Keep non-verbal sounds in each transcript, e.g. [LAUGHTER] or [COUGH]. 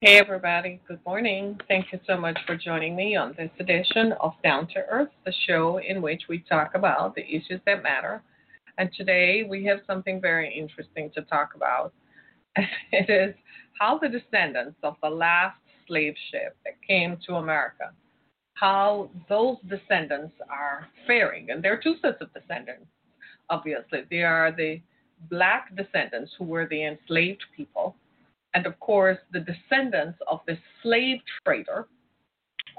Hey, everybody. Good morning. Thank you so much for joining me on this edition of Down to Earth, the show in which we talk about the issues that matter. And today we have something very interesting to talk about. [LAUGHS] It is how the descendants of the last slave ship that came to America, how those descendants are faring. And there are two sets of descendants, obviously. There are the black descendants who were the enslaved people and of course the descendants of the slave trader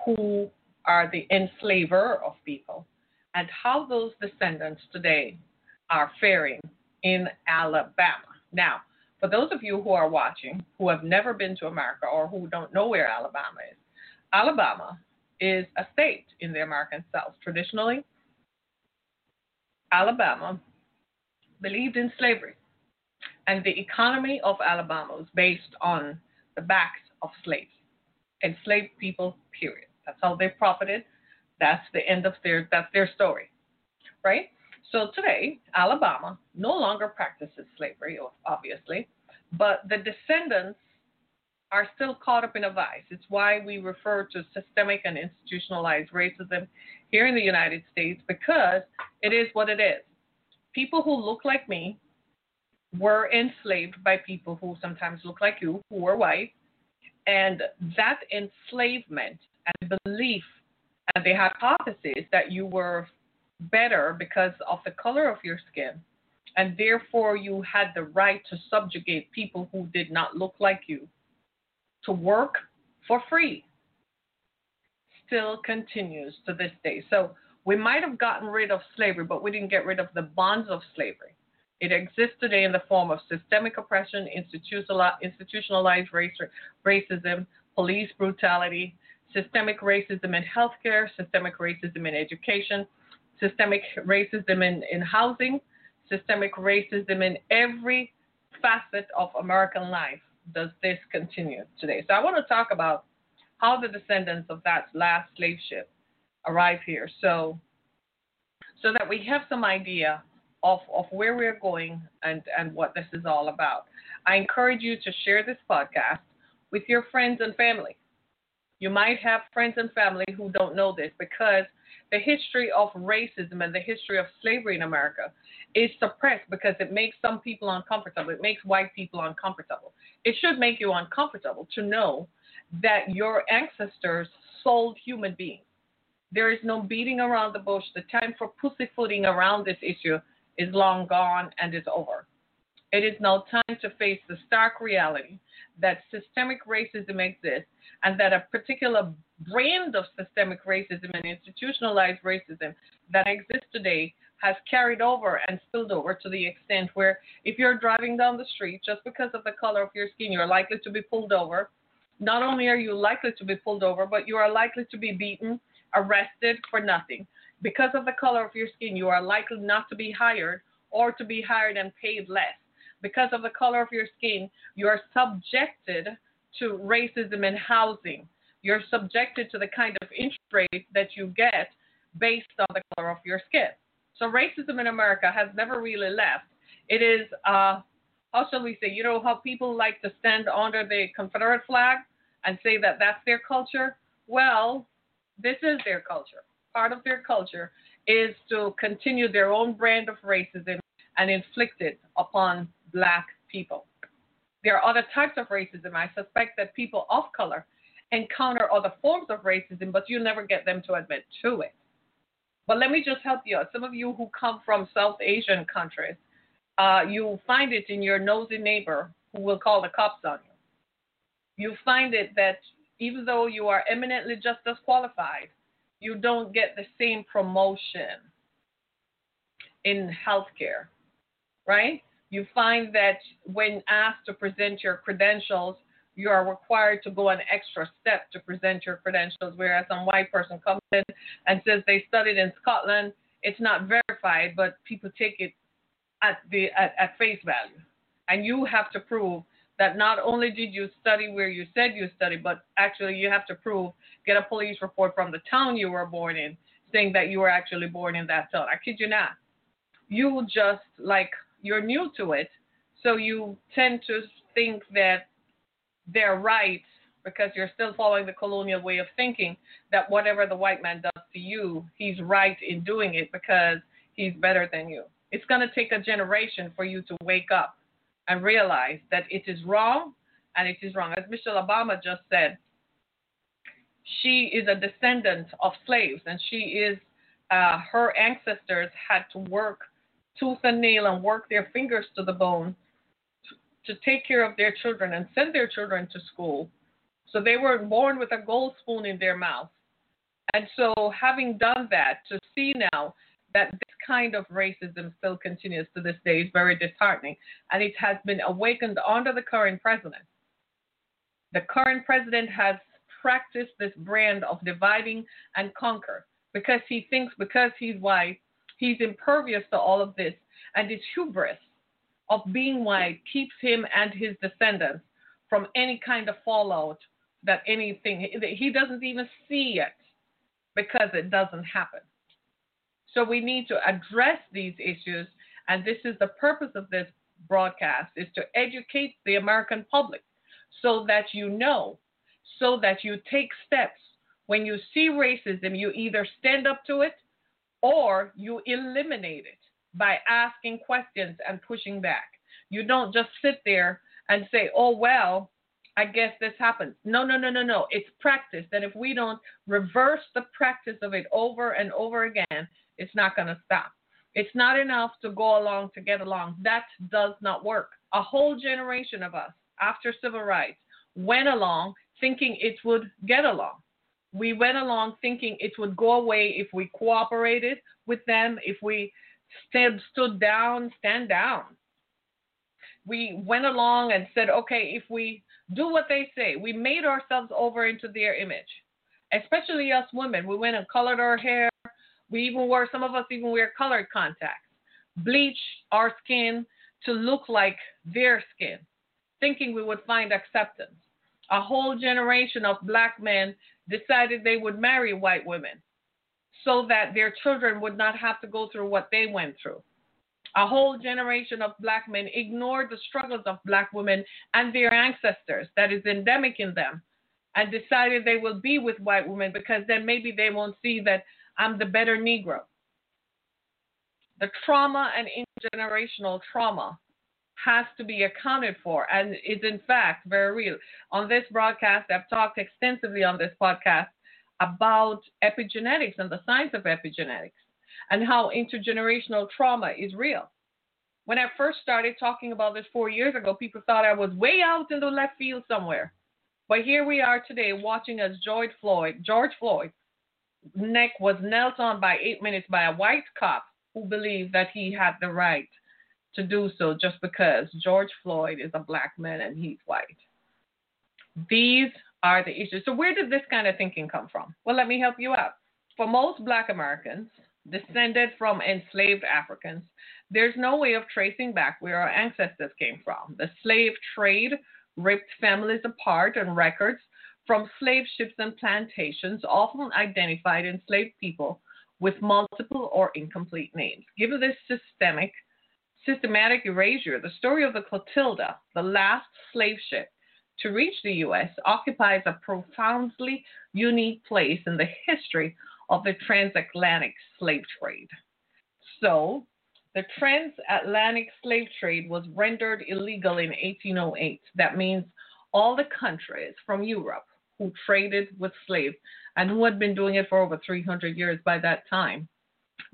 who are the enslaver of people, and how those descendants today are faring in Alabama. Now, for those of you who are watching who have never been to America or who don't know where Alabama is, Alabama is a state in the American South. Traditionally, Alabama believed in slavery. And the economy of Alabama was based on the backs of slaves, enslaved people, period. That's how they profited. That's the end of their that's their story. Right? So today, Alabama no longer practices slavery, obviously, but the descendants are still caught up in a vice. It's why we refer to systemic and institutionalized racism here in the United States because it is what it is. People who look like me were enslaved by people who sometimes look like you, who were white. And that enslavement and belief and the hypothesis that you were better because of the color of your skin, and therefore you had the right to subjugate people who did not look like you to work for free, still continues to this day. So we might have gotten rid of slavery, but we didn't get rid of the bonds of slavery. It exists today in the form of systemic oppression, institutionalized racism, police brutality, systemic racism in healthcare, systemic racism in education, systemic racism in, in housing, systemic racism in every facet of American life does this continue today. So I want to talk about how the descendants of that last slave ship arrive here. So so that we have some idea of, of where we're going and, and what this is all about. I encourage you to share this podcast with your friends and family. You might have friends and family who don't know this because the history of racism and the history of slavery in America is suppressed because it makes some people uncomfortable. It makes white people uncomfortable. It should make you uncomfortable to know that your ancestors sold human beings. There is no beating around the bush. The time for pussyfooting around this issue is long gone and is over. It is now time to face the stark reality that systemic racism exists and that a particular brand of systemic racism and institutionalized racism that exists today has carried over and spilled over to the extent where if you're driving down the street just because of the color of your skin, you're likely to be pulled over. Not only are you likely to be pulled over, but you are likely to be beaten, arrested for nothing because of the color of your skin, you are likely not to be hired or to be hired and paid less. Because of the color of your skin, you are subjected to racism in housing. You're subjected to the kind of interest rate that you get based on the color of your skin. So racism in America has never really left. It is, uh, how shall we say, you know how people like to stand under the Confederate flag and say that that's their culture? Well, this is their culture part of their culture is to continue their own brand of racism and inflict it upon black people. There are other types of racism. I suspect that people of color encounter other forms of racism, but you never get them to admit to it. But let me just help you out. Some of you who come from South Asian countries, uh, you find it in your nosy neighbor who will call the cops on you. You find it that even though you are eminently just as qualified, you don't get the same promotion in healthcare, right? You find that when asked to present your credentials, you are required to go an extra step to present your credentials, whereas some white person comes in and says they studied in Scotland. It's not verified, but people take it at the at, at face value, and you have to prove that not only did you study where you said you studied, but actually you have to prove, get a police report from the town you were born in, saying that you were actually born in that town. I kid you not. You just like you're new to it, so you tend to think that they're right because you're still following the colonial way of thinking that whatever the white man does to you, he's right in doing it because he's better than you. It's going to take a generation for you to wake up and realize that it is wrong and it is wrong. As Michelle Obama just said, she is a descendant of slaves and she is, uh, her ancestors had to work tooth and nail and work their fingers to the bone to, to take care of their children and send their children to school. So they were born with a gold spoon in their mouth. And so, having done that, to see now that this kind of racism still continues to this day is very disheartening. And it has been awakened under the current president. The current president has practiced this brand of dividing and conquer because he thinks because he's white, he's impervious to all of this. And his hubris of being white keeps him and his descendants from any kind of fallout that anything, he doesn't even see it because it doesn't happen. So we need to address these issues, and this is the purpose of this broadcast is to educate the American public so that you know, so that you take steps when you see racism, you either stand up to it or you eliminate it by asking questions and pushing back. You don't just sit there and say, oh, well, I guess this happens. No, no, no, no, no. It's practice. And if we don't reverse the practice of it over and over again, it's not going to stop. It's not enough to go along to get along. That does not work. A whole generation of us after civil rights went along thinking it would get along. We went along thinking it would go away if we cooperated with them, if we st- stood down, stand down. We went along and said, okay, if we do what they say, we made ourselves over into their image, especially us women. We went and colored our hair, we even wear, some of us even wear colored contacts, bleach our skin to look like their skin, thinking we would find acceptance. A whole generation of black men decided they would marry white women so that their children would not have to go through what they went through. A whole generation of black men ignored the struggles of black women and their ancestors that is endemic in them and decided they will be with white women because then maybe they won't see that I'm the better Negro. The trauma and intergenerational trauma has to be accounted for and is in fact very real. On this broadcast, I've talked extensively on this podcast about epigenetics and the science of epigenetics and how intergenerational trauma is real. When I first started talking about this four years ago, people thought I was way out in the left field somewhere. But here we are today watching as George Floyd, George Floyd neck was knelt on by eight minutes by a white cop who believed that he had the right to do so just because George Floyd is a black man and he's white. These are the issues. So, where did this kind of thinking come from? Well, let me help you out. For most black Americans, descended from enslaved Africans, there's no way of tracing back where our ancestors came from. The slave trade ripped families apart, and records from slave ships and plantations often identified enslaved people with multiple or incomplete names. Given this systemic, systematic erasure, the story of the Clotilda, the last slave ship to reach the U.S., occupies a profoundly unique place in the history of the transatlantic slave trade. So, the transatlantic slave trade was rendered illegal in 1808. That means all the countries from Europe who traded with slaves and who had been doing it for over 300 years by that time,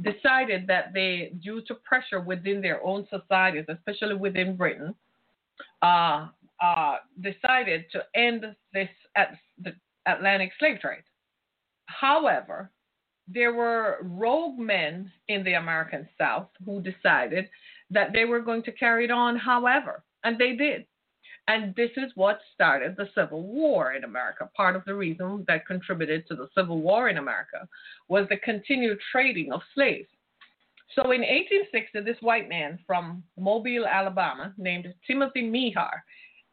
decided that they, due to pressure within their own societies, especially within Britain, uh, uh, decided to end this at the Atlantic slave trade. However, there were rogue men in the American South who decided that they were going to carry it on, however, and they did. And this is what started the Civil War in America. Part of the reason that contributed to the Civil War in America was the continued trading of slaves. So in 1860, this white man from Mobile, Alabama, named Timothy Meaher,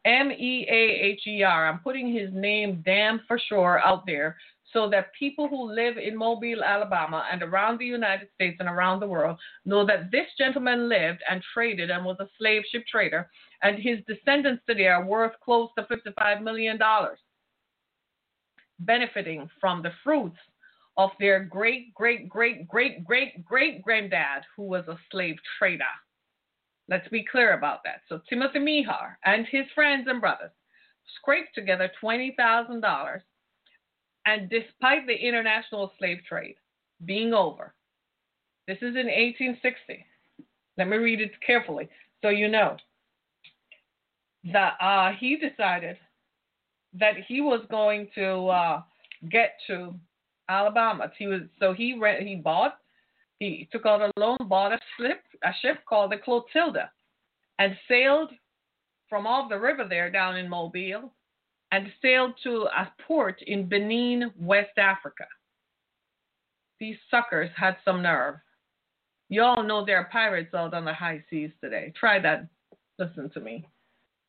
M E A H E R, I'm putting his name damn for sure out there so that people who live in Mobile, Alabama, and around the United States and around the world know that this gentleman lived and traded and was a slave ship trader, and his descendants today are worth close to $55 million. benefiting from the fruits of their great, great, great, great, great, great granddad, who was a slave trader. Let's be clear about that. So Timothy Meaher and his friends and brothers scraped together $20,000. And despite the international slave trade being over, this is in 1860. Let me read it carefully so you know that uh, he decided that he was going to uh, get to Alabama. He was so he rent, he bought he took out a loan, bought a ship a ship called the Clotilda, and sailed from off the river there down in Mobile, and sailed to a port in Benin, West Africa. These suckers had some nerve. You all know there are pirates out on the high seas today. Try that. Listen to me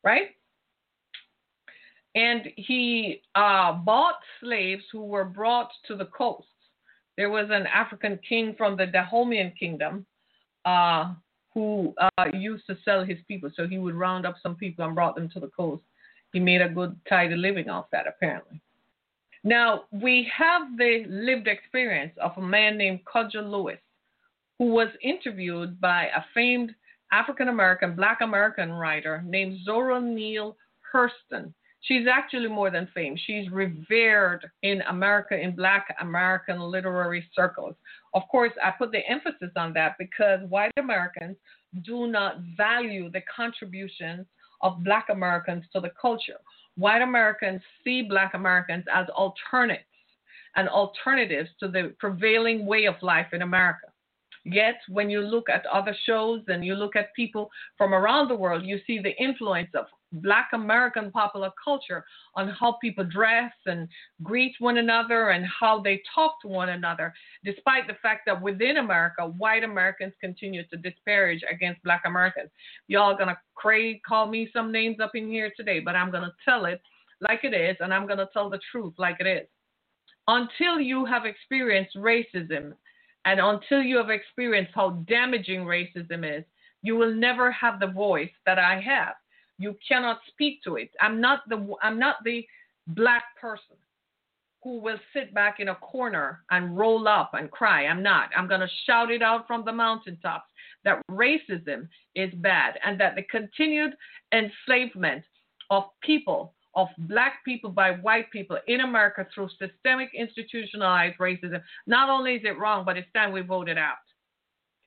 right? And he uh, bought slaves who were brought to the coast. There was an African king from the Dahomean kingdom uh, who uh, used to sell his people. So he would round up some people and brought them to the coast. He made a good tidy living off that, apparently. Now, we have the lived experience of a man named Cudjo Lewis, who was interviewed by a famed African American, Black American writer named Zora Neale Hurston. She's actually more than famous. She's revered in America, in Black American literary circles. Of course, I put the emphasis on that because white Americans do not value the contributions of Black Americans to the culture. White Americans see Black Americans as alternates and alternatives to the prevailing way of life in America. Yet, when you look at other shows and you look at people from around the world, you see the influence of Black American popular culture on how people dress and greet one another and how they talk to one another, despite the fact that within America, white Americans continue to disparage against Black Americans. Y'all gonna cray, call me some names up in here today, but I'm gonna tell it like it is, and I'm gonna tell the truth like it is. Until you have experienced racism and until you have experienced how damaging racism is, you will never have the voice that I have. You cannot speak to it. I'm not the I'm not the black person who will sit back in a corner and roll up and cry. I'm not. I'm going to shout it out from the mountaintops that racism is bad and that the continued enslavement of people of black people by white people in America through systemic institutionalized racism. Not only is it wrong, but it's time we vote it out.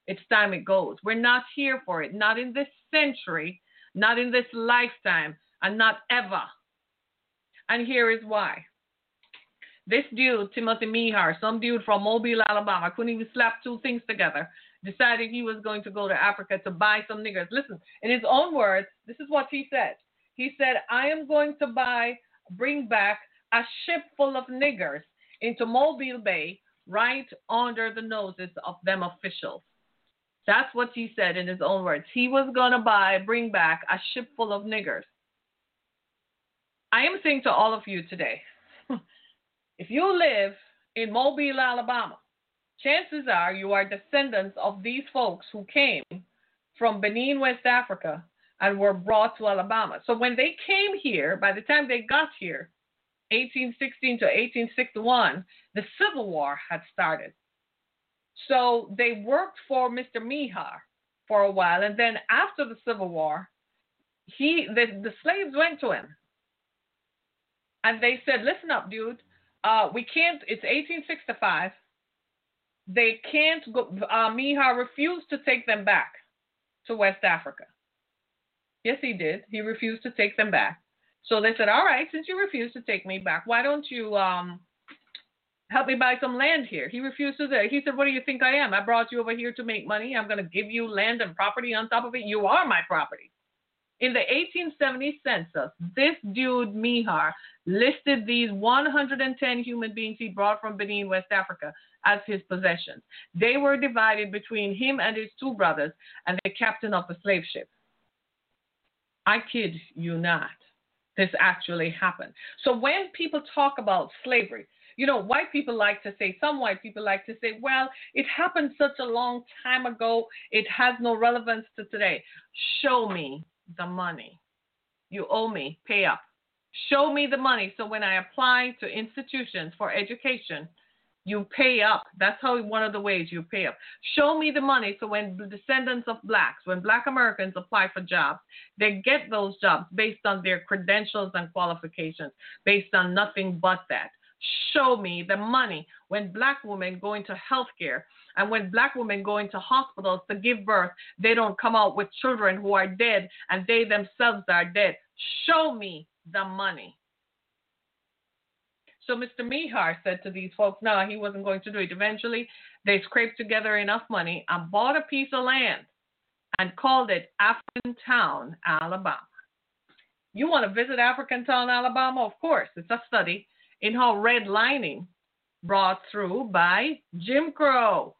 It's time it goes. We're not here for it, not in this century, not in this lifetime, and not ever. And here is why. This dude, Timothy Meaher, some dude from Mobile, Alabama, couldn't even slap two things together, decided he was going to go to Africa to buy some niggers. Listen, in his own words, this is what he said. He said, I am going to buy, bring back a ship full of niggers into Mobile Bay right under the noses of them officials. That's what he said in his own words. He was going to buy, bring back a ship full of niggers. I am saying to all of you today [LAUGHS] if you live in Mobile, Alabama, chances are you are descendants of these folks who came from Benin, West Africa, and were brought to Alabama. So when they came here, by the time they got here, 1816 to 1861, the Civil War had started. So they worked for Mr. Meaher for a while, and then after the Civil War, he the, the slaves went to him and they said, "Listen up, dude. Uh, we can't. It's 1865. They can't go. Uh, Meaher refused to take them back to West Africa. Yes, he did. He refused to take them back. So they said, "All right, since you refuse to take me back, why don't you um, help me buy some land here?" He refused to. do that. He said, "What do you think I am? I brought you over here to make money. I'm going to give you land and property on top of it. You are my property." In the 1870 census, this dude Meaher, listed these 110 human beings he brought from Benin, West Africa, as his possessions. They were divided between him and his two brothers and the captain of the slave ship. I kid you not. This actually happened. So when people talk about slavery, you know, white people like to say, some white people like to say, well, it happened such a long time ago, it has no relevance to today. Show me the money. You owe me, pay up. Show me the money. So when I apply to institutions for education, you pay up. That's how one of the ways you pay up. Show me the money. So when descendants of blacks, when black Americans apply for jobs, they get those jobs based on their credentials and qualifications, based on nothing but that. Show me the money when black women go into healthcare and when black women go into hospitals to give birth, they don't come out with children who are dead and they themselves are dead. Show me the money. So Mr. Meaher said to these folks, no, he wasn't going to do it. Eventually, they scraped together enough money and bought a piece of land and called it African Town, Alabama. You want to visit African Town, Alabama? Of course. It's a study in how redlining brought through by Jim Crow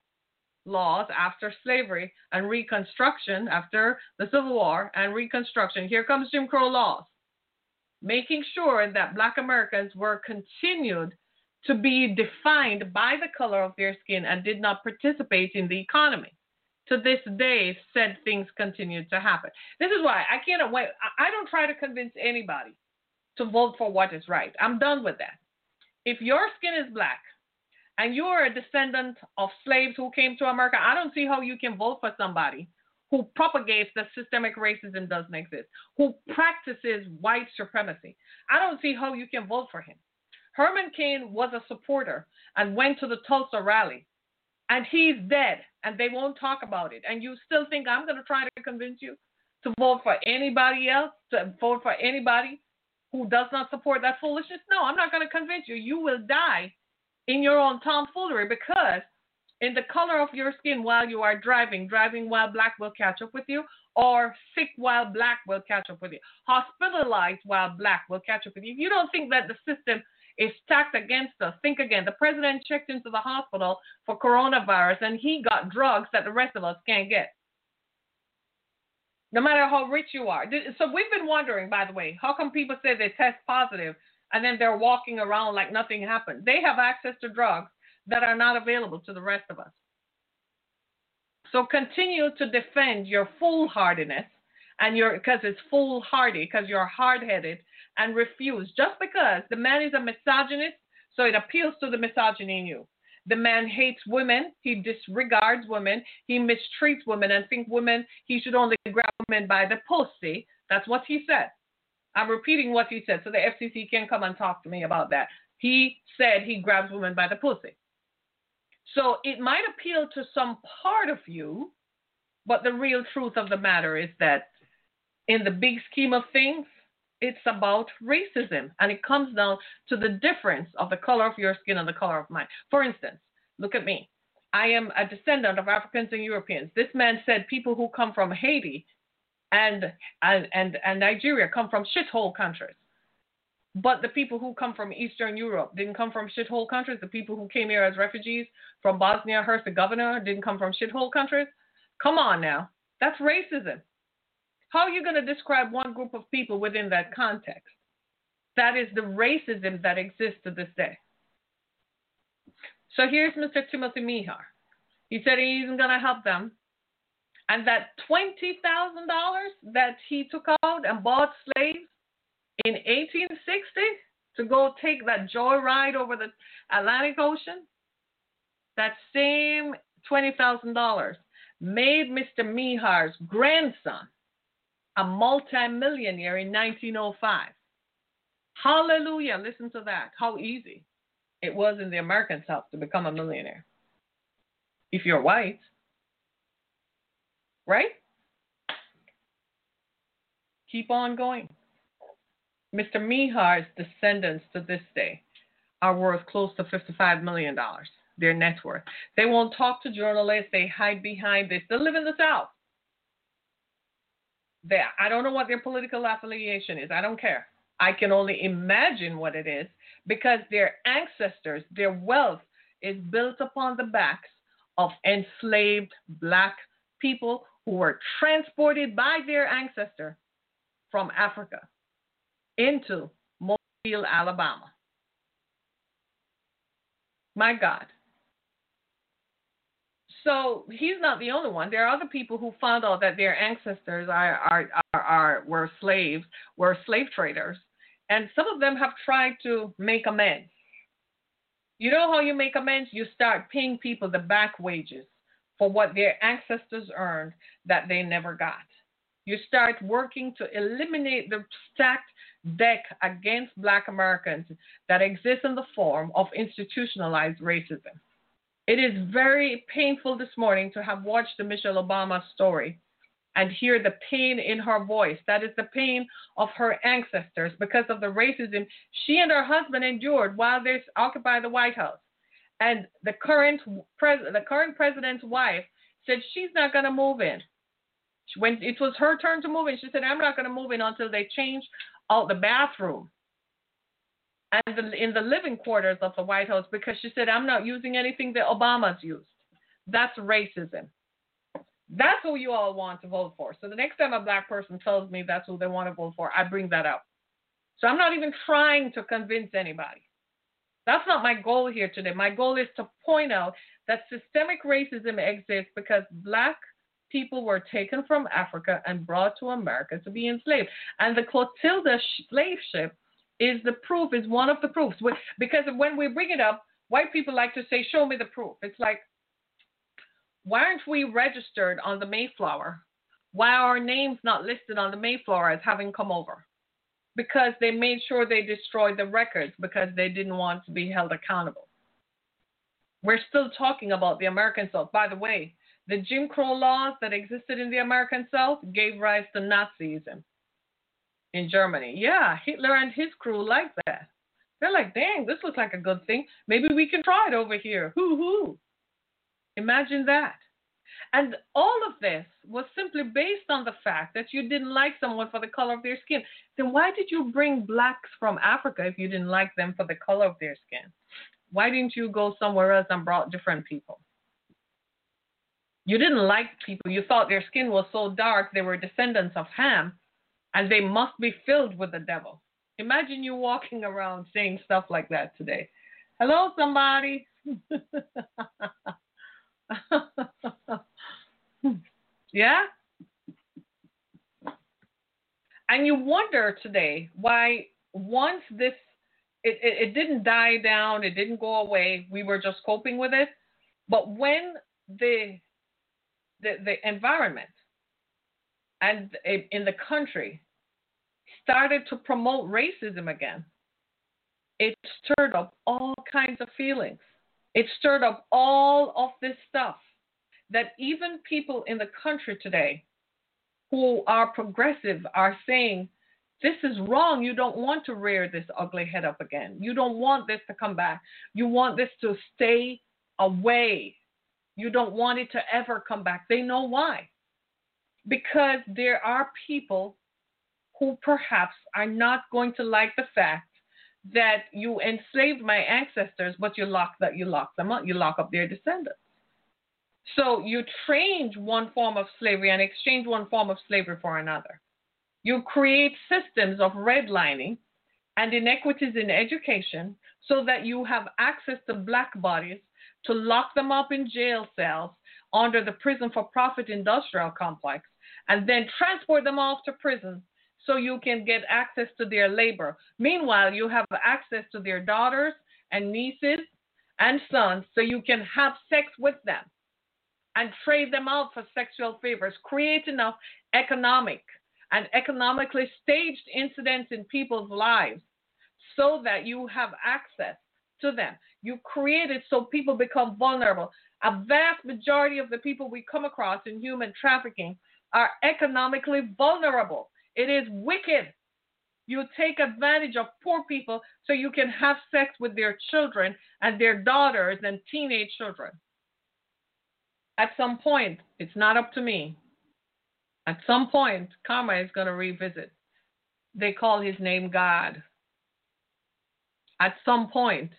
laws after slavery and Reconstruction, after the Civil War and Reconstruction. Here comes Jim Crow laws making sure that Black Americans were continued to be defined by the color of their skin and did not participate in the economy. To this day, said things continue to happen. This is why I can't wait. I don't try to convince anybody to vote for what is right. I'm done with that. If your skin is black and you're a descendant of slaves who came to America, I don't see how you can vote for somebody who propagates that systemic racism doesn't exist, who practices white supremacy. I don't see how you can vote for him. Herman Cain was a supporter and went to the Tulsa rally, and he's dead, and they won't talk about it. And you still think I'm going to try to convince you to vote for anybody else, to vote for anybody who does not support that foolishness? No, I'm not going to convince you. You will die in your own tomfoolery because in the color of your skin while you are driving. Driving while black will catch up with you, or sick while black will catch up with you. Hospitalized while black will catch up with you. If you don't think that the system is stacked against us, think again. The president checked into the hospital for coronavirus and he got drugs that the rest of us can't get. No matter how rich you are. So we've been wondering, by the way, how come people say they test positive and then they're walking around like nothing happened? They have access to drugs that are not available to the rest of us. So continue to defend your foolhardiness and your because it's foolhardy because you're hard-headed and refuse just because the man is a misogynist, so it appeals to the misogyny in you. The man hates women, he disregards women, he mistreats women and think women he should only grab women by the pussy. That's what he said. I'm repeating what he said, so the FCC can come and talk to me about that. He said he grabs women by the pussy. So it might appeal to some part of you, but the real truth of the matter is that in the big scheme of things, it's about racism. And it comes down to the difference of the color of your skin and the color of mine. For instance, look at me. I am a descendant of Africans and Europeans. This man said people who come from Haiti and, and, and, and Nigeria come from shithole countries. But the people who come from Eastern Europe didn't come from shithole countries. The people who came here as refugees from Bosnia Herzegovina didn't come from shithole countries. Come on now. That's racism. How are you going to describe one group of people within that context? That is the racism that exists to this day. So here's Mr. Timothy Meaher. He said he isn't going to help them. And that $20,000 that he took out and bought slaves in 1860 to go take that joyride over the Atlantic Ocean, that same $20,000 made Mr. Meaher's grandson a multimillionaire in 1905. Hallelujah. Listen to that. How easy it was in the American South to become a millionaire. If you're white, right? Keep on going. Mr. Meaher's descendants to this day are worth close to $55 million, their net worth. They won't talk to journalists, they hide behind. They live in the South. They, I don't know what their political affiliation is. I don't care. I can only imagine what it is because their ancestors, their wealth is built upon the backs of enslaved black people who were transported by their ancestor from Africa into Mobile, Alabama. My God. So he's not the only one. There are other people who found out that their ancestors are, are, are, are were slaves, were slave traders, And some of them have tried to make amends. You know how you make amends? You start paying people the back wages for what their ancestors earned that they never got. You start working to eliminate the stacked deck against Black Americans that exists in the form of institutionalized racism. It is very painful this morning to have watched the Michelle Obama story and hear the pain in her voice. That is the pain of her ancestors because of the racism she and her husband endured while they occupied the White House. And the current pres- the current president's wife said she's not going to move in. When it was her turn to move in, she said, "I'm not going to move in until they change out the bathroom and the, in the living quarters of the White House because she said, I'm not using anything that Obama's used. That's racism. That's who you all want to vote for. So the next time a black person tells me that's who they want to vote for, I bring that up. So I'm not even trying to convince anybody. That's not my goal here today. My goal is to point out that systemic racism exists because black people were taken from Africa and brought to America to be enslaved. And the Clotilda slave ship is the proof, is one of the proofs. Because when we bring it up, white people like to say, Show me the proof. It's like, why aren't we registered on the Mayflower? Why are our names not listed on the Mayflower as having come over? Because they made sure they destroyed the records because they didn't want to be held accountable. We're still talking about the American South. By the way, the Jim Crow laws that existed in the American South gave rise to Nazism in Germany. Yeah, Hitler and his crew like that. They're like, dang, this looks like a good thing. Maybe we can try it over here. Hoo hoo. Imagine that. And all of this was simply based on the fact that you didn't like someone for the color of their skin. Then why did you bring blacks from Africa if you didn't like them for the color of their skin? Why didn't you go somewhere else and brought different people? You didn't like people. You thought their skin was so dark they were descendants of Ham, and they must be filled with the devil. Imagine you walking around saying stuff like that today. Hello, somebody. [LAUGHS] yeah? And you wonder today why once this it, it, it, didn't die down, it didn't go away, we were just coping with it. But when the the, the environment and in the country started to promote racism again, it stirred up all kinds of feelings. It stirred up all of this stuff that even people in the country today who are progressive are saying, this is wrong. You don't want to rear this ugly head up again. You don't want this to come back. You want this to stay away you don't want it to ever come back. They know why. Because there are people who perhaps are not going to like the fact that you enslaved my ancestors, but you lock that you lock them up, you lock up their descendants. So you change one form of slavery and exchange one form of slavery for another. You create systems of redlining and inequities in education so that you have access to black bodies to lock them up in jail cells under the prison for profit industrial complex and then transport them off to prison so you can get access to their labor. Meanwhile, you have access to their daughters and nieces and sons so you can have sex with them and trade them out for sexual favors. Create enough economic and economically staged incidents in people's lives so that you have access to them. You create it so people become vulnerable. A vast majority of the people we come across in human trafficking are economically vulnerable. It is wicked. You take advantage of poor people so you can have sex with their children and their daughters and teenage children. At some point, it's not up to me. At some point, karma is going to revisit. They call his name God. At some point,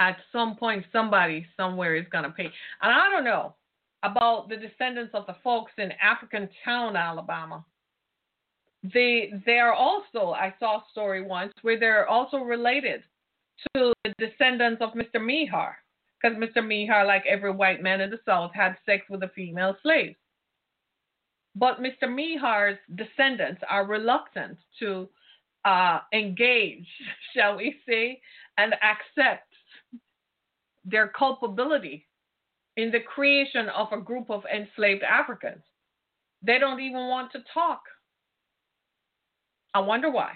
at some point somebody somewhere is going to pay. And I don't know about the descendants of the folks in African Town, Alabama. They they are also I saw a story once where they're also related to the descendants of Mr. Meaher because Mr. Meaher, like every white man in the South, had sex with a female slave. But Mr. Meaher's descendants are reluctant to uh, engage, [LAUGHS] shall we say, and accept their culpability in the creation of a group of enslaved Africans. They don't even want to talk. I wonder why.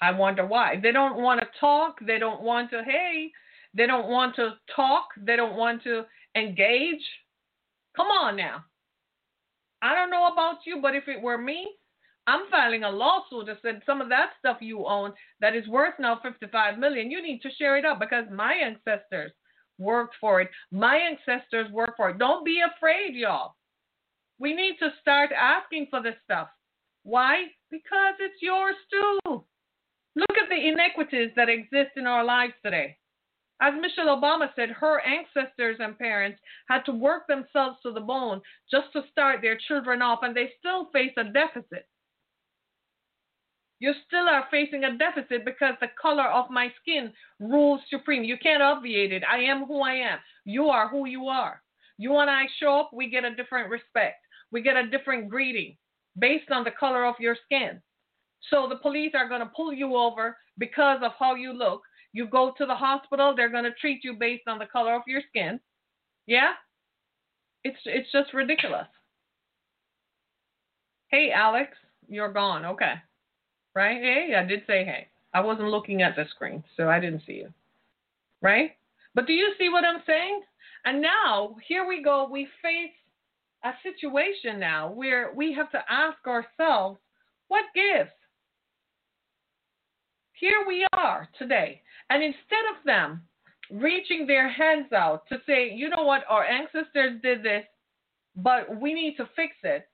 I wonder why. They don't want to talk. They don't want to, hey, they don't want to talk. They don't want to engage. Come on now. I don't know about you, but if it were me, I'm filing a lawsuit that said some of that stuff you own that is worth now 55 million, you need to share it up because my ancestors worked for it. My ancestors worked for it. Don't be afraid, y'all. We need to start asking for this stuff. Why? Because it's yours too. Look at the inequities that exist in our lives today. As Michelle Obama said, her ancestors and parents had to work themselves to the bone just to start their children off, and they still face a deficit. You still are facing a deficit because the color of my skin rules supreme. You can't obviate it. I am who I am. You are who you are. You and I show up, we get a different respect. We get a different greeting based on the color of your skin. So the police are going to pull you over because of how you look. You go to the hospital, they're going to treat you based on the color of your skin. Yeah? It's it's just ridiculous. Hey Alex, you're gone. Okay. Right? Hey, I did say hey. I wasn't looking at the screen, so I didn't see you. Right? But do you see what I'm saying? And now, here we go. We face a situation now where we have to ask ourselves, what gives? Here we are today. And instead of them reaching their hands out to say, you know what, our ancestors did this, but we need to fix it,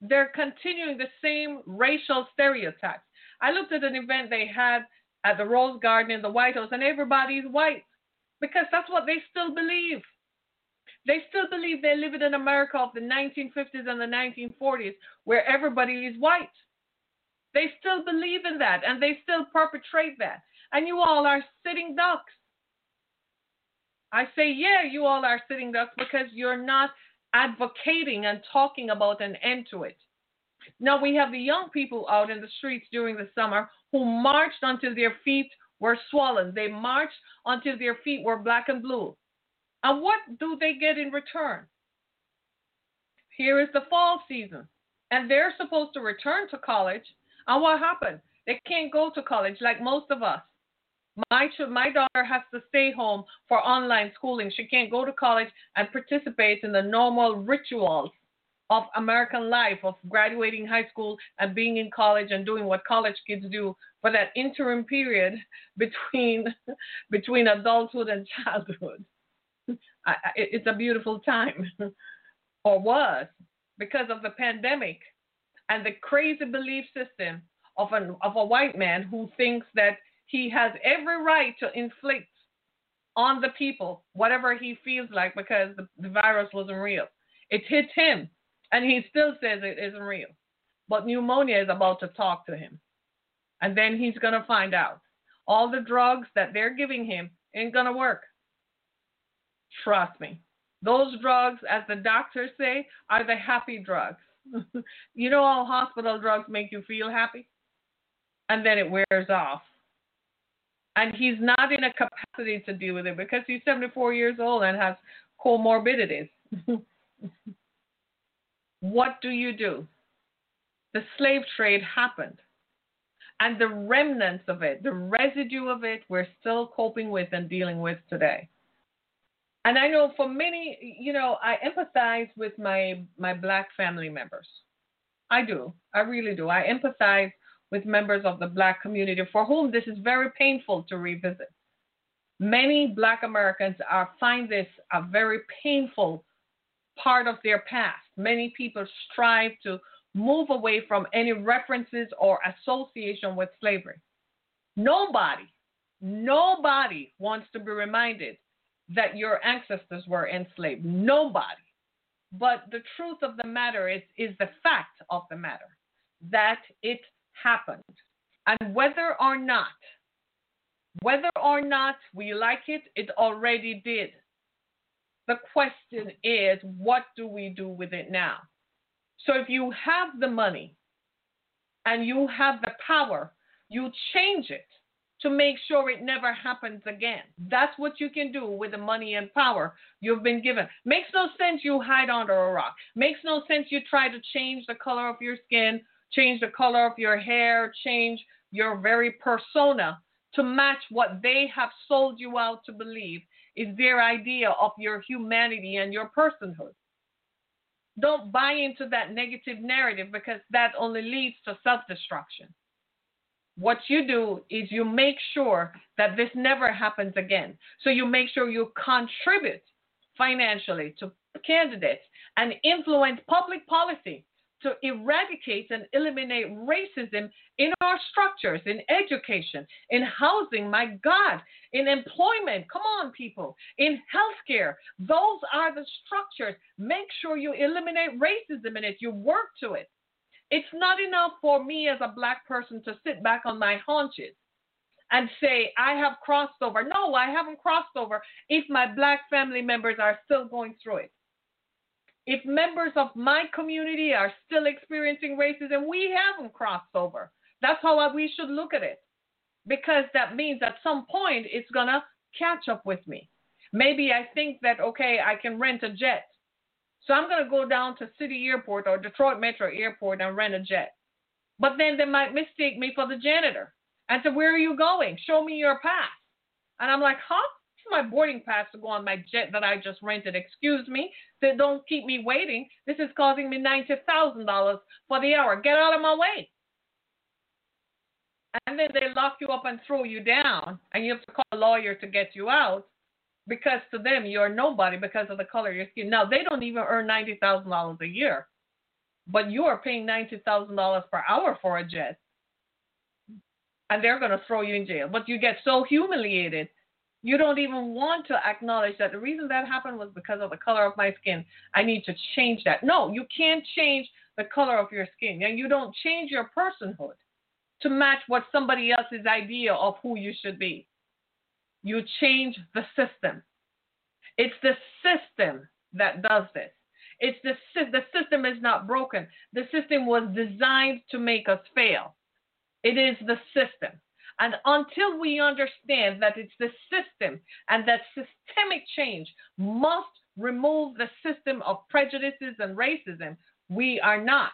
they're continuing the same racial stereotypes. I looked at an event they had at the Rose Garden in the White House, and everybody's white because that's what they still believe. They still believe they live in an America of the 1950s and the 1940s where everybody is white. They still believe in that and they still perpetrate that. And you all are sitting ducks. I say, yeah, you all are sitting ducks because you're not advocating and talking about an end to it. Now we have the young people out in the streets during the summer who marched until their feet were swollen. They marched until their feet were black and blue. And what do they get in return? Here is the fall season, and they're supposed to return to college. And what happened? They can't go to college like most of us. My my daughter has to stay home for online schooling. She can't go to college and participate in the normal rituals of American life, of graduating high school and being in college and doing what college kids do for that interim period [LAUGHS] between [LAUGHS] between adulthood and childhood. [LAUGHS] I, it's a beautiful time, or was, because of the pandemic and the crazy belief system of an of a white man who thinks that he has every right to inflict on the people whatever he feels like because the, the virus wasn't real. It hit him, and he still says it isn't real. But pneumonia is about to talk to him, and then he's gonna find out all the drugs that they're giving him ain't gonna work. Trust me. Those drugs, as the doctors say, are the happy drugs. [LAUGHS] you know, all hospital drugs make you feel happy, and then it wears off. And he's not in a capacity to deal with it because he's 74 years old and has comorbidities. [LAUGHS] what do you do? The slave trade happened. And the remnants of it, the residue of it, we're still coping with and dealing with today and I know for many, you know, I empathize with my my black family members. I do. I really do. I empathize with members of the black community for whom this is very painful to revisit. Many black Americans are find this a very painful part of their past. Many people strive to move away from any references or association with slavery. Nobody, nobody wants to be reminded that your ancestors were enslaved. Nobody. But the truth of the matter is, is the fact of the matter that it happened. And whether or not, whether or not we like it, it already did. The question is, what do we do with it now? So if you have the money, and you have the power, you change it to make sure it never happens again. That's what you can do with the money and power you've been given. Makes no sense you hide under a rock. Makes no sense you try to change the color of your skin, change the color of your hair, change your very persona to match what they have sold you out to believe is their idea of your humanity and your personhood. Don't buy into that negative narrative because that only leads to self destruction. What you do is you make sure that this never happens again. So you make sure you contribute financially to candidates and influence public policy to eradicate and eliminate racism in our structures, in education, in housing, my God, in employment. Come on, people, in healthcare. Those are the structures. Make sure you eliminate racism in it, you work to it. It's not enough for me as a black person to sit back on my haunches and say, I have crossed over. No, I haven't crossed over if my black family members are still going through it. If members of my community are still experiencing racism, we haven't crossed over. That's how we should look at it. Because that means at some point it's going to catch up with me. Maybe I think that, okay, I can rent a jet. So I'm going to go down to City Airport or Detroit Metro Airport and rent a jet. But then they might mistake me for the janitor and say, Where are you going? Show me your pass. And I'm like, Huh? My boarding pass to go on my jet that I just rented. Excuse me. They don't keep me waiting. This is causing me $90,000 for the hour. Get out of my way. And then they lock you up and throw you down, and you have to call a lawyer to get you out because to them you're nobody because of the color of your skin. Now, they don't even earn $90,000 a year, but you are paying $90,000 per hour for a jet. And they're going to throw you in jail. But you get so humiliated you don't even want to acknowledge that the reason that happened was because of the color of my skin. I need to change that. No, you can't change the color of your skin. And you don't change your personhood to match what somebody else's idea of who you should be. You change the system. It's the system that does this. It's the the system is not broken. The system was designed to make us fail. It is the system. And until we understand that it's the system and that systemic change must remove the system of prejudices and racism, we are not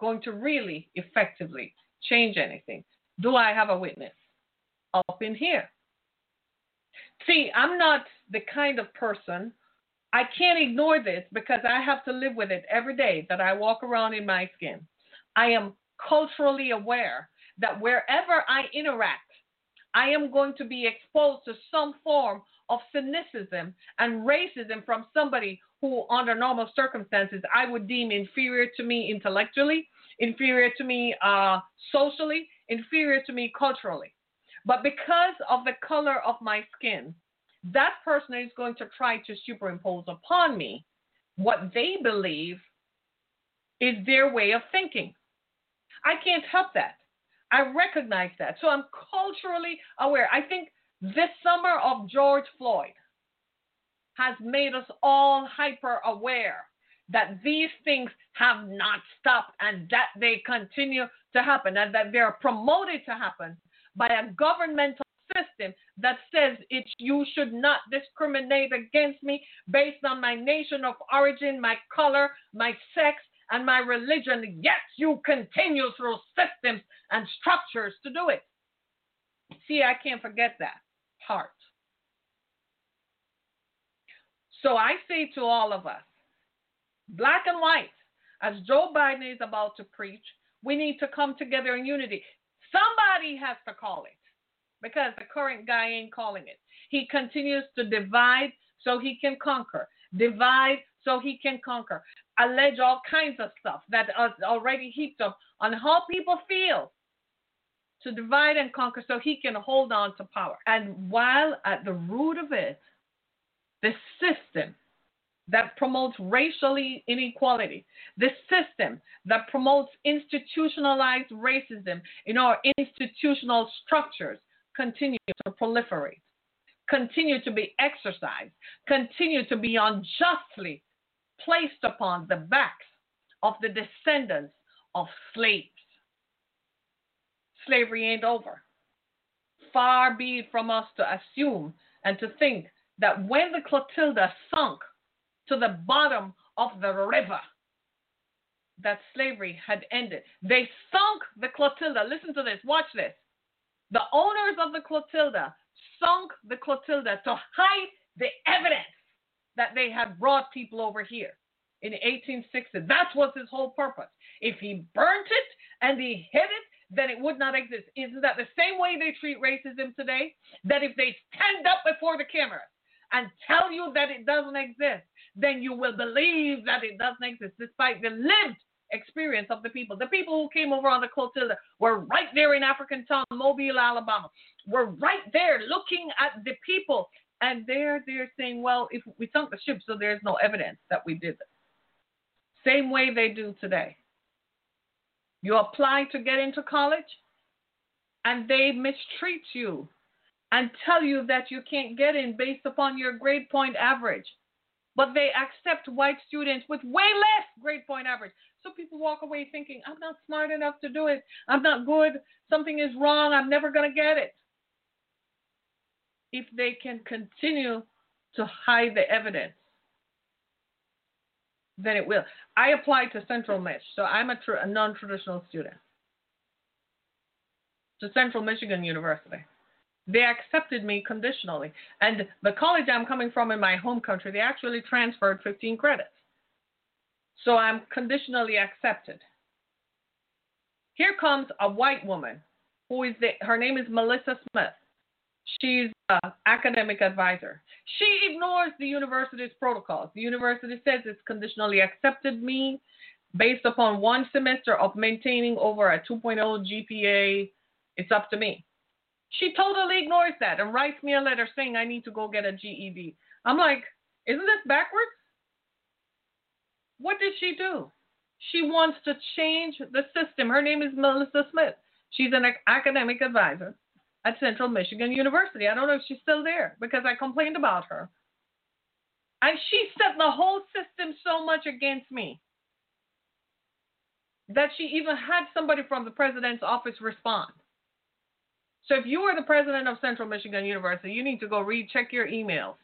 going to really effectively change anything. Do I have a witness up in here? See, I'm not the kind of person, I can't ignore this because I have to live with it every day that I walk around in my skin. I am culturally aware that wherever I interact, I am going to be exposed to some form of cynicism and racism from somebody who, under normal circumstances, I would deem inferior to me intellectually, inferior to me uh, socially, inferior to me culturally. But because of the color of my skin, that person is going to try to superimpose upon me what they believe is their way of thinking. I can't help that. I recognize that. So I'm culturally aware. I think this summer of George Floyd has made us all hyper aware that these things have not stopped and that they continue to happen and that they're promoted to happen by a governmental system that says it you should not discriminate against me based on my nation of origin, my color, my sex, and my religion, yet you continue through systems and structures to do it. See, I can't forget that part. So I say to all of us, black and white, as Joe Biden is about to preach, we need to come together in unity. Somebody has to call it because the current guy ain't calling it. He continues to divide so he can conquer, divide so he can conquer, allege all kinds of stuff that is already heaped up on how people feel to divide and conquer so he can hold on to power. And while at the root of it, the system that promotes racial inequality, the system that promotes institutionalized racism in our institutional structures continue to proliferate, continue to be exercised, continue to be unjustly placed upon the backs of the descendants of slaves. slavery ain't over. Far be it from us to assume and to think that when the Clotilda sunk to the bottom of the river, that slavery had ended. They sunk the Clotilda. Listen to this. Watch this. The owners of the Clotilda sunk the Clotilda to hide the evidence that they had brought people over here in 1860. That was his whole purpose. If he burnt it and he hid it, then it would not exist. Isn't that the same way they treat racism today? That if they stand up before the camera and tell you that it doesn't exist, then you will believe that it doesn't exist, despite the lived experience of the people. The people who came over on the Clotilda were right there in African town, Mobile, Alabama. Were right there looking at the people. And they're they're saying, well, if we sunk the ship, so there's no evidence that we did it. Same way they do today. You apply to get into college, and they mistreat you and tell you that you can't get in based upon your grade point average. But they accept white students with way less grade point average. So people walk away thinking, I'm not smart enough to do it. I'm not good. Something is wrong. I'm never going to get it. If they can continue to hide the evidence, then it will. I applied to Central Mich, so I'm a, a non traditional student to Central Michigan University. They accepted me conditionally. And the college I'm coming from in my home country, they actually transferred 15 credits. So I'm conditionally accepted. Here comes a white woman who is the, her name is Melissa Smith. She's an academic advisor. She ignores the university's protocols. The university says it's conditionally accepted me based upon one semester of maintaining over a 2.0 GPA. It's up to me. She totally ignores that and writes me a letter saying I need to go get a GED. I'm like, isn't this backwards? What did she do? She wants to change the system. Her name is Melissa Smith. She's an academic advisor at Central Michigan University. I don't know if she's still there because I complained about her. And she set the whole system so much against me that she even had somebody from the president's office respond. So if you are the president of Central Michigan University, you need to go recheck your emails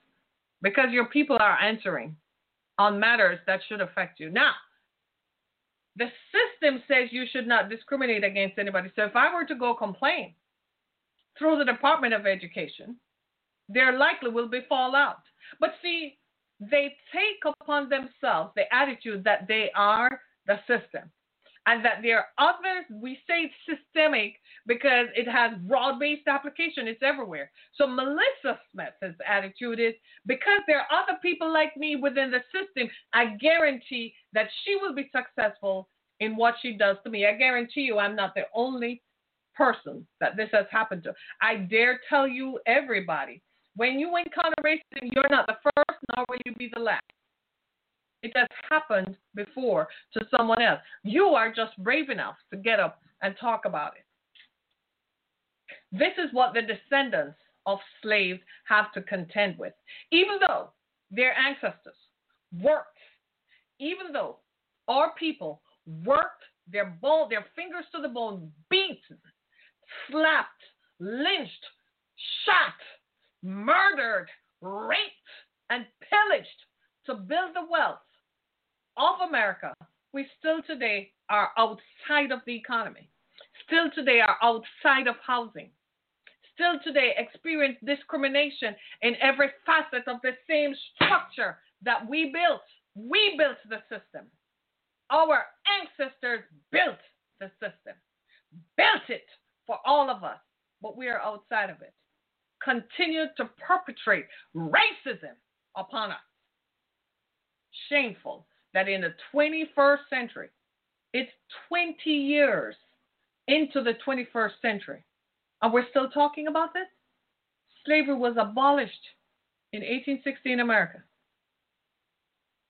because your people are answering on matters that should affect you. Now, the system says you should not discriminate against anybody. So if I were to go complain through the Department of Education, there likely will be fallout. But see, they take upon themselves the attitude that they are the system and that there are others, we say systemic because it has broad based application, it's everywhere. So Melissa Smith's attitude is because there are other people like me within the system, I guarantee that she will be successful in what she does to me. I guarantee you I'm not the only person that this has happened to. I dare tell you, everybody, when you encounter racism, you're not the first, nor will you be the last. It has happened before to someone else. You are just brave enough to get up and talk about it. This is what the descendants of slaves have to contend with. Even though their ancestors worked, even though our people worked their bone, their fingers to the bone, beat, slapped, lynched, shot, murdered, raped, and pillaged to build the wealth of America, we still today are outside of the economy, still today are outside of housing, still today experience discrimination in every facet of the same structure that we built. We built the system. Our ancestors built the system, built it for all of us, but we are outside of it. Continue to perpetrate racism upon us. Shameful that in the 21st century, it's 20 years into the 21st century, and we're still talking about this? Slavery was abolished in 1860 in America.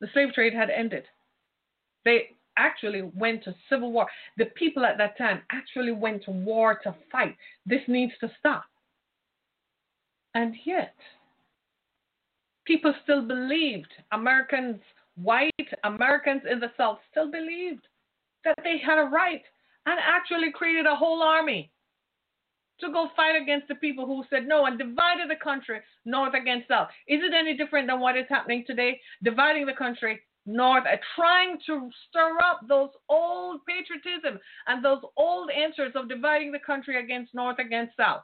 The slave trade had ended. They actually went to civil war. The people at that time actually went to war to fight. This needs to stop. And yet, people still believed Americans white Americans in the South still believed that they had a right and actually created a whole army to go fight against the people who said no and divided the country north against south. Is it any different than what is happening today? Dividing the country north and trying to stir up those old patriotism and those old answers of dividing the country against north against south.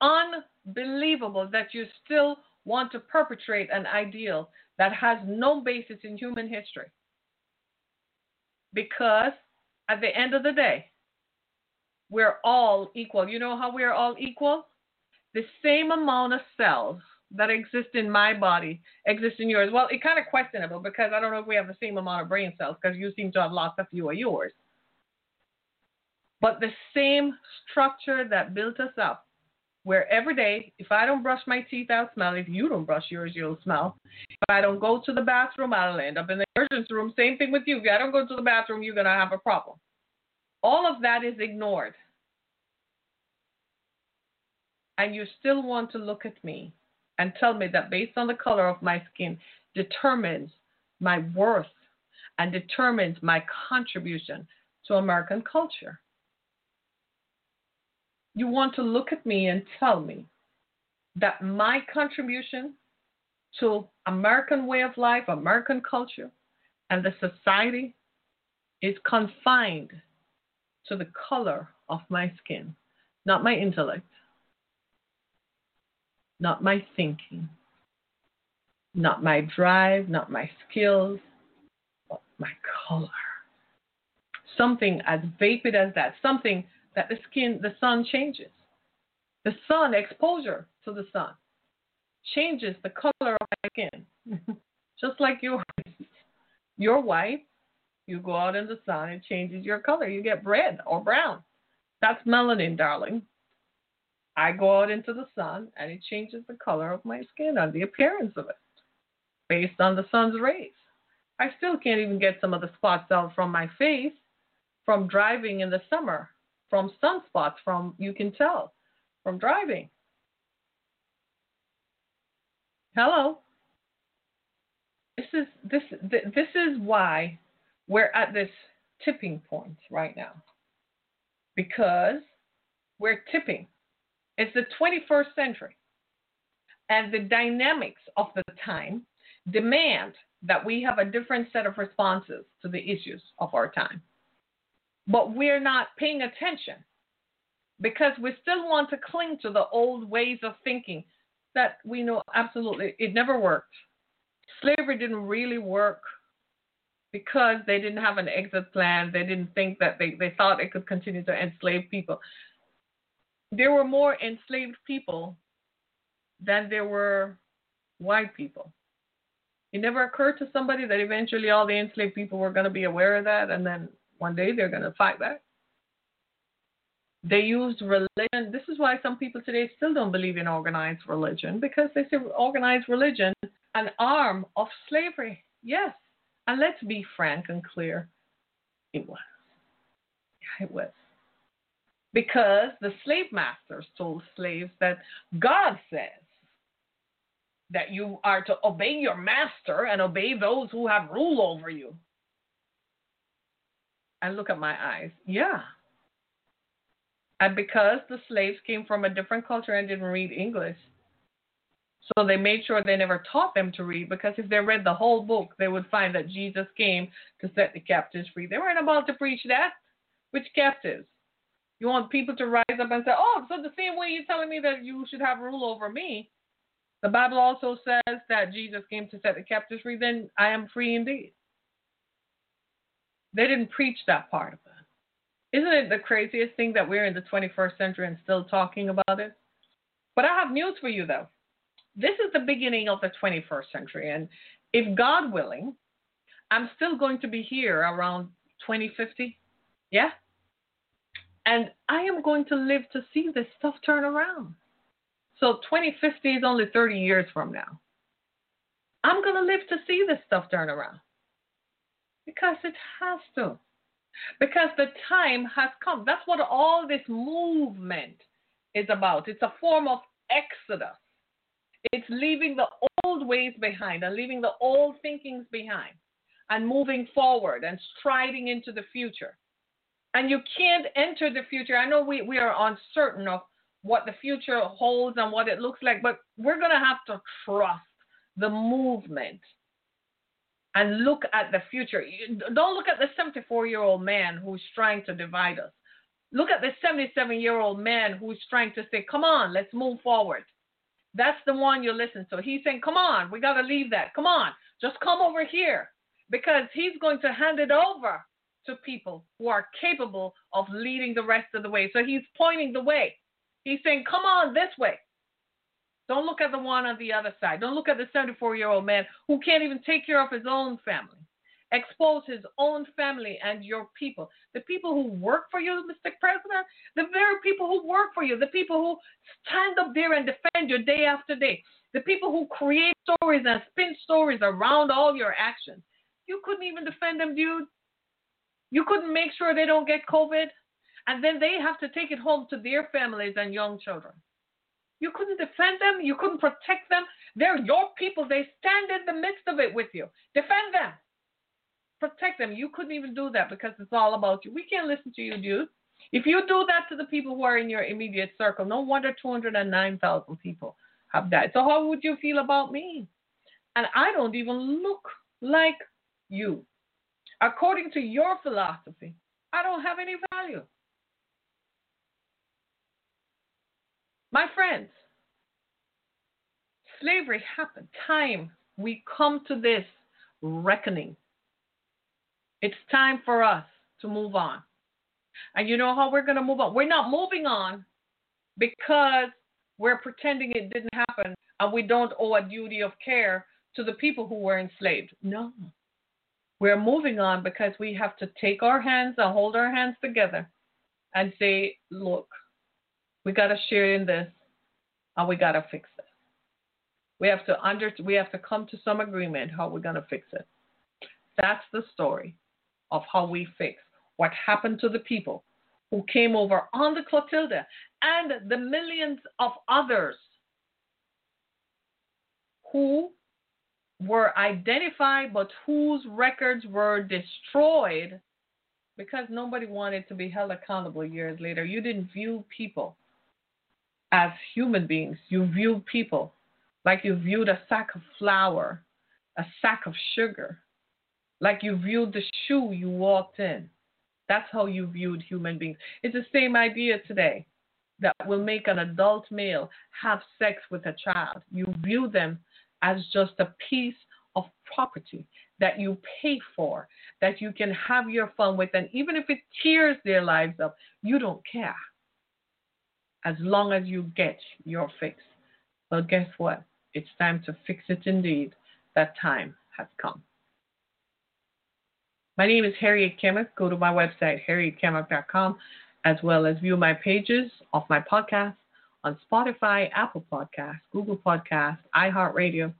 Unbelievable that you still want to perpetrate an ideal that has no basis in human history. Because at the end of the day, we're all equal. You know how we're all equal? The same amount of cells that exist in my body exist in yours. Well, it's kind of questionable because I don't know if we have the same amount of brain cells because you seem to have lots of few of yours. But the same structure that built us up, where every day, if I don't brush my teeth, I'll smell. If you don't brush yours, you'll smell. If I don't go to the bathroom, I'll end up in the emergency room. Same thing with you. If I don't go to the bathroom, you're going to have a problem. All of that is ignored. And you still want to look at me and tell me that based on the color of my skin determines my worth and determines my contribution to American culture. You want to look at me and tell me that my contribution to American way of life, American culture, and the society is confined to the color of my skin, not my intellect, not my thinking, not my drive, not my skills, but my color. Something as vapid as that, something that the skin, the sun changes. The sun, exposure to the sun, changes the color of my skin. [LAUGHS] Just like yours. You're white, you go out in the sun, it changes your color. You get red or brown. That's melanin, darling. I go out into the sun and it changes the color of my skin and the appearance of it based on the sun's rays. I still can't even get some of the spots out from my face from driving in the summer, from sunspots, from you can tell from driving. Hello. This is this this is why we're at this tipping point right now. Because we're tipping it's the 21st century. And the dynamics of the time demand that we have a different set of responses to the issues of our time. But we're not paying attention because we still want to cling to the old ways of thinking that we know absolutely it never worked. Slavery didn't really work because they didn't have an exit plan. They didn't think that they, they thought it could continue to enslave people there were more enslaved people than there were white people. It never occurred to somebody that eventually all the enslaved people were going to be aware of that, and then one day they're going to fight back. They used religion. This is why some people today still don't believe in organized religion because they say organized religion an arm of slavery. Yes, and let's be frank and clear, it was. Yeah, it was because the slave masters told slaves that God says that you are to obey your master and obey those who have rule over you. And look at my eyes. Yeah. And because the slaves came from a different culture and didn't read English, so they made sure they never taught them to read because if they read the whole book, they would find that Jesus came to set the captives free. They weren't about to preach that. Which captives? You want people to rise up and say, oh, so the same way you're telling me that you should have rule over me, the Bible also says that Jesus came to set the captives free, then I am free indeed. They didn't preach that part of it. Isn't it the craziest thing that we're in the 21st century and still talking about it? But I have news for you, though. This is the beginning of the 21st century. And if God willing, I'm still going to be here around 2050. Yeah? And I am going to live to see this stuff turn around. So 2050 is only 30 years from now. I'm going to live to see this stuff turn around. Because it has to. Because the time has come. That's what all this movement is about. It's a form of exodus. It's leaving the old ways behind and leaving the old thinkings behind and moving forward and striding into the future. And you can't enter the future. I know we, we are uncertain of what the future holds and what it looks like, but we're going to have to trust the movement and look at the future. Don't look at the 74 year old man who's trying to divide us. Look at the 77 year old man who's trying to say, come on, let's move forward. That's the one you listen to. He's saying, come on, we got to leave that. Come on, just come over here because he's going to hand it over to people who are capable of leading the rest of the way. So he's pointing the way. He's saying, come on this way. Don't look at the one on the other side. Don't look at the 74 year old man who can't even take care of his own family, expose his own family and your people. The people who work for you, Mr. President, the very people who work for you, the people who stand up there and defend you day after day, the people who create stories and spin stories around all your actions. You couldn't even defend them, dude. You couldn't make sure they don't get COVID. And then they have to take it home to their families and young children. You couldn't defend them. You couldn't protect them. They're your people. They stand in the midst of it with you. Defend them. Protect them. You couldn't even do that because it's all about you. We can't listen to you, dude. If you do that to the people who are in your immediate circle, no wonder 209,000 people have died. So how would you feel about me? And I don't even look like you. According to your philosophy, I don't have any value. My friends, slavery happened. Time we come to this reckoning. It's time for us to move on. And you know how we're going to move on? We're not moving on because we're pretending it didn't happen and we don't owe a duty of care to the people who were enslaved. No. We're moving on because we have to take our hands and hold our hands together and say, look, we got to share in this, and we got to fix it. We have to under we have to come to some agreement how we're going to fix it. That's the story of how we fix what happened to the people who came over on the Clotilda and the millions of others who were identified but whose records were destroyed because nobody wanted to be held accountable years later. You didn't view people as human beings. You viewed people like you viewed a sack of flour, a sack of sugar, like you viewed the shoe you walked in. That's how you viewed human beings. It's the same idea today that will make an adult male have sex with a child. You view them as just a piece of property that you pay for, that you can have your fun with. And even if it tears their lives up, you don't care as long as you get your fix. Well, guess what? It's time to fix it indeed. That time has come. My name is Harriet Kemick. Go to my website, harrietkemick.com, as well as view my pages of my podcast on Spotify, Apple Podcasts, Google Podcasts, iHeartRadio,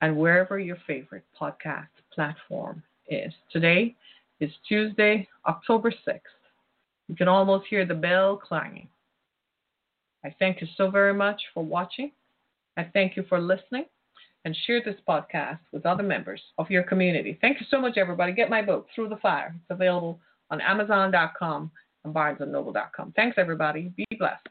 and wherever your favorite podcast platform is. Today is Tuesday, October 6th. You can almost hear the bell clanging. I thank you so very much for watching. I thank you for listening and share this podcast with other members of your community. Thank you so much, everybody. Get my book, Through the Fire. It's available on Amazon.com and BarnesandNoble.com. Thanks, everybody. Be blessed.